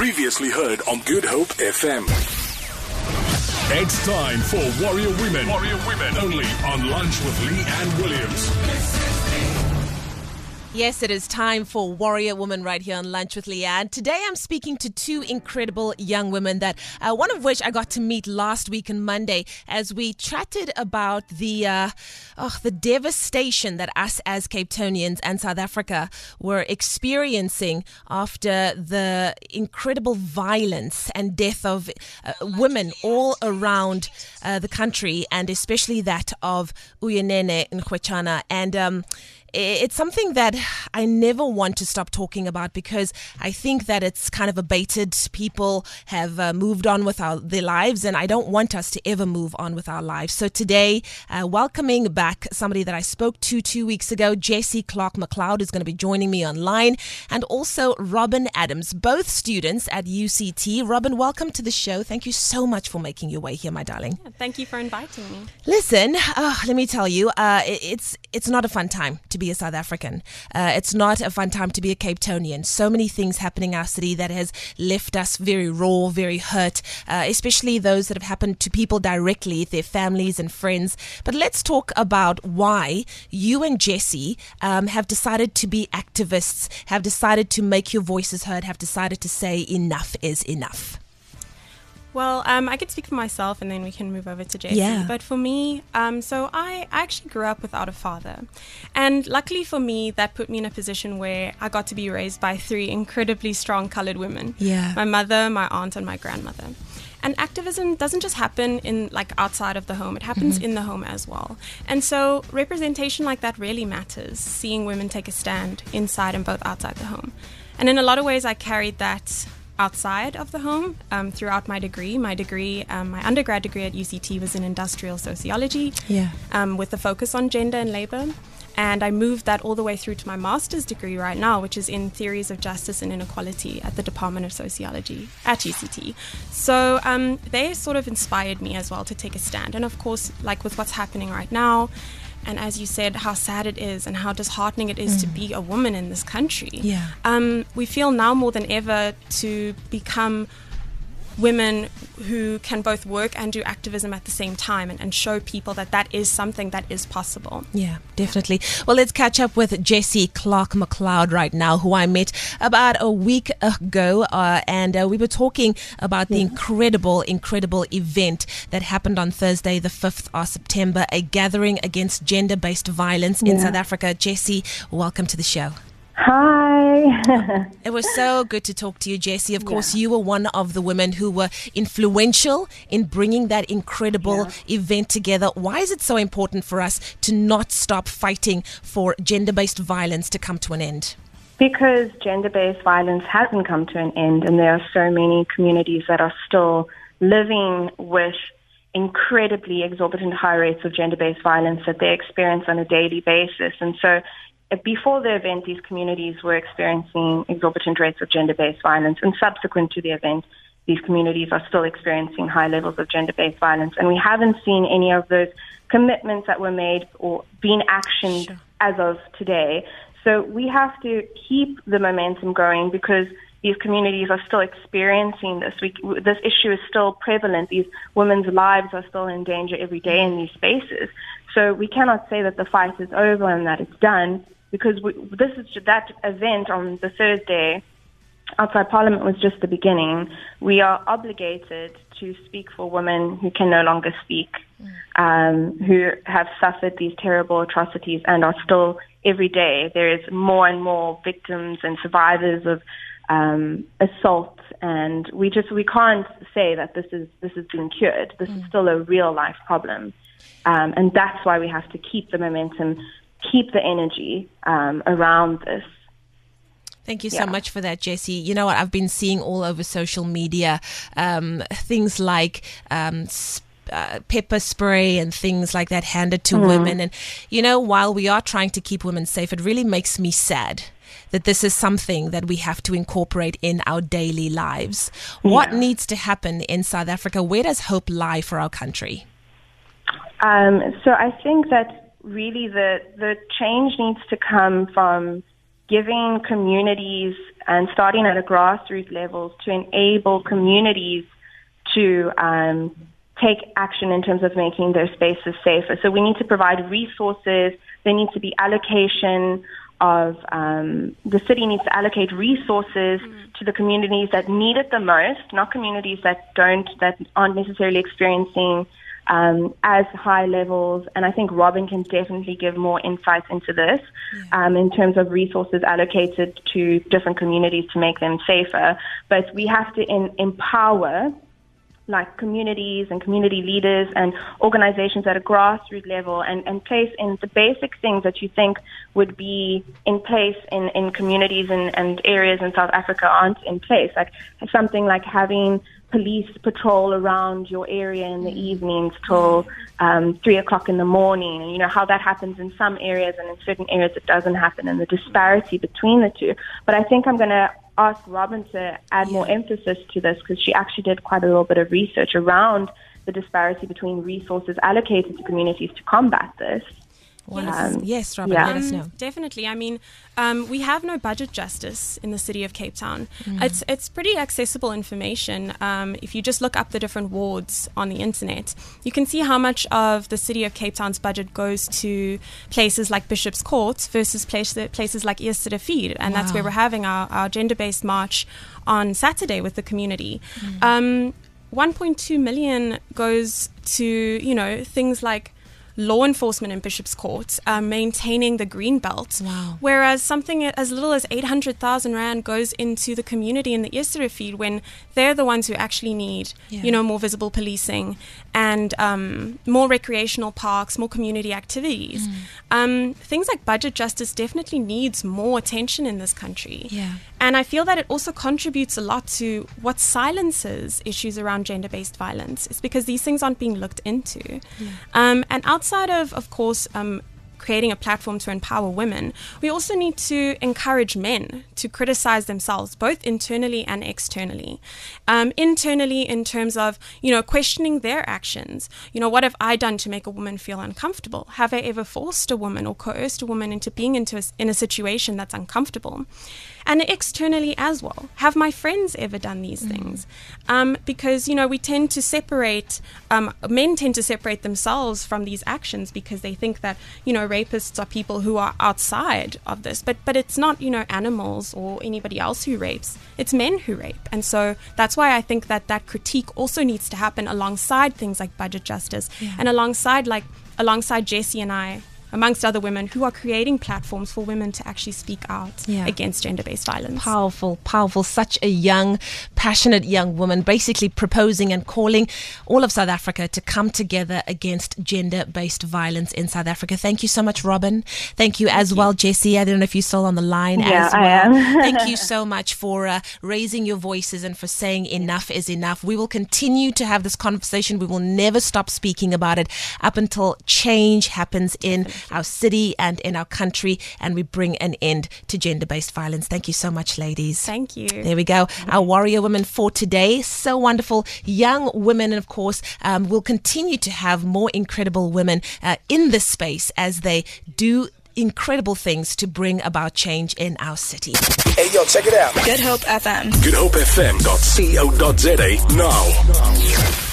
Previously heard on Good Hope FM. It's time for Warrior Women. Warrior Women. Only on Lunch with Leigh-Anne Williams. Yes, it is time for Warrior Woman right here on Lunch with Leigh-Anne. Today I'm speaking to two incredible young women that uh, one of which I got to meet last week on Monday as we chatted about the uh, oh, the devastation that us as Cape Townians and South Africa were experiencing after the incredible violence and death of uh, women all around uh, the country and especially that of Uyinene Mrwetyana and um, it's something that I never want to stop talking about because I think that it's kind of abated. People have uh, moved on with our, their lives, and I don't want us to ever move on with our lives. So today, uh, welcoming back somebody that I spoke to two weeks ago, Jessie Clarke McLeod is going to be joining me online, and also Robyn Adams, both students at UCT. Robyn, welcome to the show. Thank you so much for making your way here, my darling. Yeah, thank you for inviting me. Listen, uh, let me tell you, uh, it's it's not a fun time to be a South African. Uh, it's not a fun time to be a Cape Townian. So many things happening in our city that has left us very raw, very hurt, uh, especially those that have happened to people directly, their families and friends. But let's talk about why you and Jessie um, have decided to be activists, have decided to make your voices heard, have decided to say enough is enough. Well, um, I could speak for myself and then we can move over to Jason. Yeah. But for me, um, so I, I actually grew up without a father. And luckily for me, that put me in a position where I got to be raised by three incredibly strong colored women Yeah. my mother, my aunt, and my grandmother. And activism doesn't just happen in like outside of the home, it happens in the home as well. And so representation like that really matters, seeing women take a stand inside and both outside the home. And in a lot of ways, I carried that outside of the home um, throughout my degree. My degree, um, my undergrad degree at UCT was in industrial sociology Yeah. um, with a focus on gender and labor. And I moved that all the way through to my master's degree right now, which is in theories of justice and inequality at the Department of Sociology at UCT. So um, they sort of inspired me as well to take a stand. And of course, like with what's happening right now, and as you said, how sad it is and how disheartening it is to be a woman in this country. Yeah. Um, we feel now more than ever to become women who can both work and do activism at the same time and, and show people that that is something that is possible. Yeah, definitely. Well, let's catch up with Jessie Clarke McLeod right now, who I met about a week ago. Uh, and uh, we were talking about the incredible, incredible event that happened on Thursday, the 5th of September, a gathering against gender based violence in South Africa. Jessie, welcome to the show. Hi. It was so good to talk to you, Jessie. Of course, you were one of the women who were influential in bringing that incredible event together. Why is it so important for us to not stop fighting for gender based violence to come to an end? because gender based violence hasn't come to an end, and there are so many communities that are still living with incredibly exorbitant high rates of gender based violence that they experience on a daily basis. And so, before the event, these communities were experiencing exorbitant rates of gender based violence, and subsequent to the event, these communities are still experiencing high levels of gender based violence. And we haven't seen any of those commitments that were made or been actioned Sure. as of today. So we have to keep the momentum going because these communities are still experiencing this. We, this issue is still prevalent. These women's lives are still in danger every day in these spaces. So we cannot say that the fight is over and that it's done because we, this is that event on the Thursday outside Parliament was just the beginning. We are obligated to speak for women who can no longer speak, um, who have suffered these terrible atrocities and are still every day. There is more and more victims and survivors of um, assault, and we just we can't say that this is this has been cured. This is still a real life problem, um, and that's why we have to keep the momentum, keep the energy um, around this. Thank you so Yeah. much for that, Jessie. You know what? I've been seeing all over social media um, things like. Um, sp- uh, pepper spray and things like that handed to women. And, you know, while we are trying to keep women safe, it really makes me sad that this is something that we have to incorporate in our daily lives. What needs to happen in South Africa? Where does hope lie for our country? Um, so I think that really the the change needs to come from giving communities and starting at a grassroots level to enable communities to um, take action in terms of making their spaces safer. So we need to provide resources. There needs to be allocation of um, the city needs to allocate resources mm. to the communities that need it the most, not communities that don't that aren't necessarily experiencing um, as high levels. And I think Robyn can definitely give more insights into this yeah. um, in terms of resources allocated to different communities to make them safer. But we have to in, empower like communities and community leaders and organizations at a grassroots level and, and place in the basic things that you think would be in place in, in communities and, and areas in South Africa aren't in place. Like something like having police patrol around your area in the evenings till um, three o'clock in the morning. And you know how that happens in some areas, and in certain areas it doesn't happen, and the disparity between the two. But I think I'm going to ask Robyn to add more emphasis to this because she actually did quite a little bit of research around the disparity between resources allocated to communities to combat this. Yes, um, yes Robyn, yeah. let us know. definitely. I mean, um, we have no budget justice in the city of Cape Town. Mm. It's it's pretty accessible information. Um, if you just look up the different wards on the internet, you can see how much of the city of Cape Town's budget goes to places like Bishopscourt versus place, places like Eerste and wow. that's where we're having our, our gender-based march on Saturday with the community. Mm. Um, 1.2 million goes to you know things like law enforcement in Bishopscourt uh, maintaining the green belt, wow. whereas something as little as 800,000 rand goes into the community in the Eerste when they're the ones who actually need, yeah. you know, more visible policing and um, more recreational parks, more community activities. Mm. Um, things like budget justice definitely needs more attention in this country. Yeah. And I feel that it also contributes a lot to what silences issues around gender based violence. It's because these things aren't being looked into. Yeah. Um, and outside of, of course, um, creating a platform to empower women, we also need to encourage men to criticize themselves, both internally and externally. Um, internally, in terms of, you know, questioning their actions. You know, what have I done to make a woman feel uncomfortable? Have I ever forced a woman or coerced a woman into being into a, in a situation that's uncomfortable? And externally as well. Have my friends ever done these mm-hmm. things? Um, because, you know, we tend to separate, um, men tend to separate themselves from these actions because they think that, you know, rapists are people who are outside of this. But, but it's not, you know, animals or anybody else who rapes, it's men who rape. And so that's why I think that that critique also needs to happen alongside things like budget justice yeah. and alongside, like, alongside Jessie and I amongst other women who are creating platforms for women to actually speak out yeah. against gender based violence. Powerful, powerful. Such a young, passionate young woman, basically proposing and calling all of South Africa to come together against gender based violence in South Africa. Thank you so much, Robyn. Thank you Thank as you. well, Jessie. I don't know if you're still on the line yeah, as well. I am. Thank you so much for uh, raising your voices and for saying enough is enough. We will continue to have this conversation. We will never stop speaking about it up until change happens in our city and in our country, and we bring an end to gender based violence. Thank you so much, ladies. Thank you. There we go. Our warrior women for today. So wonderful. Young women, and of course, um, we'll continue to have more incredible women uh, in this space as they do incredible things to bring about change in our city. Hey, yo, check it out. Good Hope FM. GoodHopeFM.co.za now.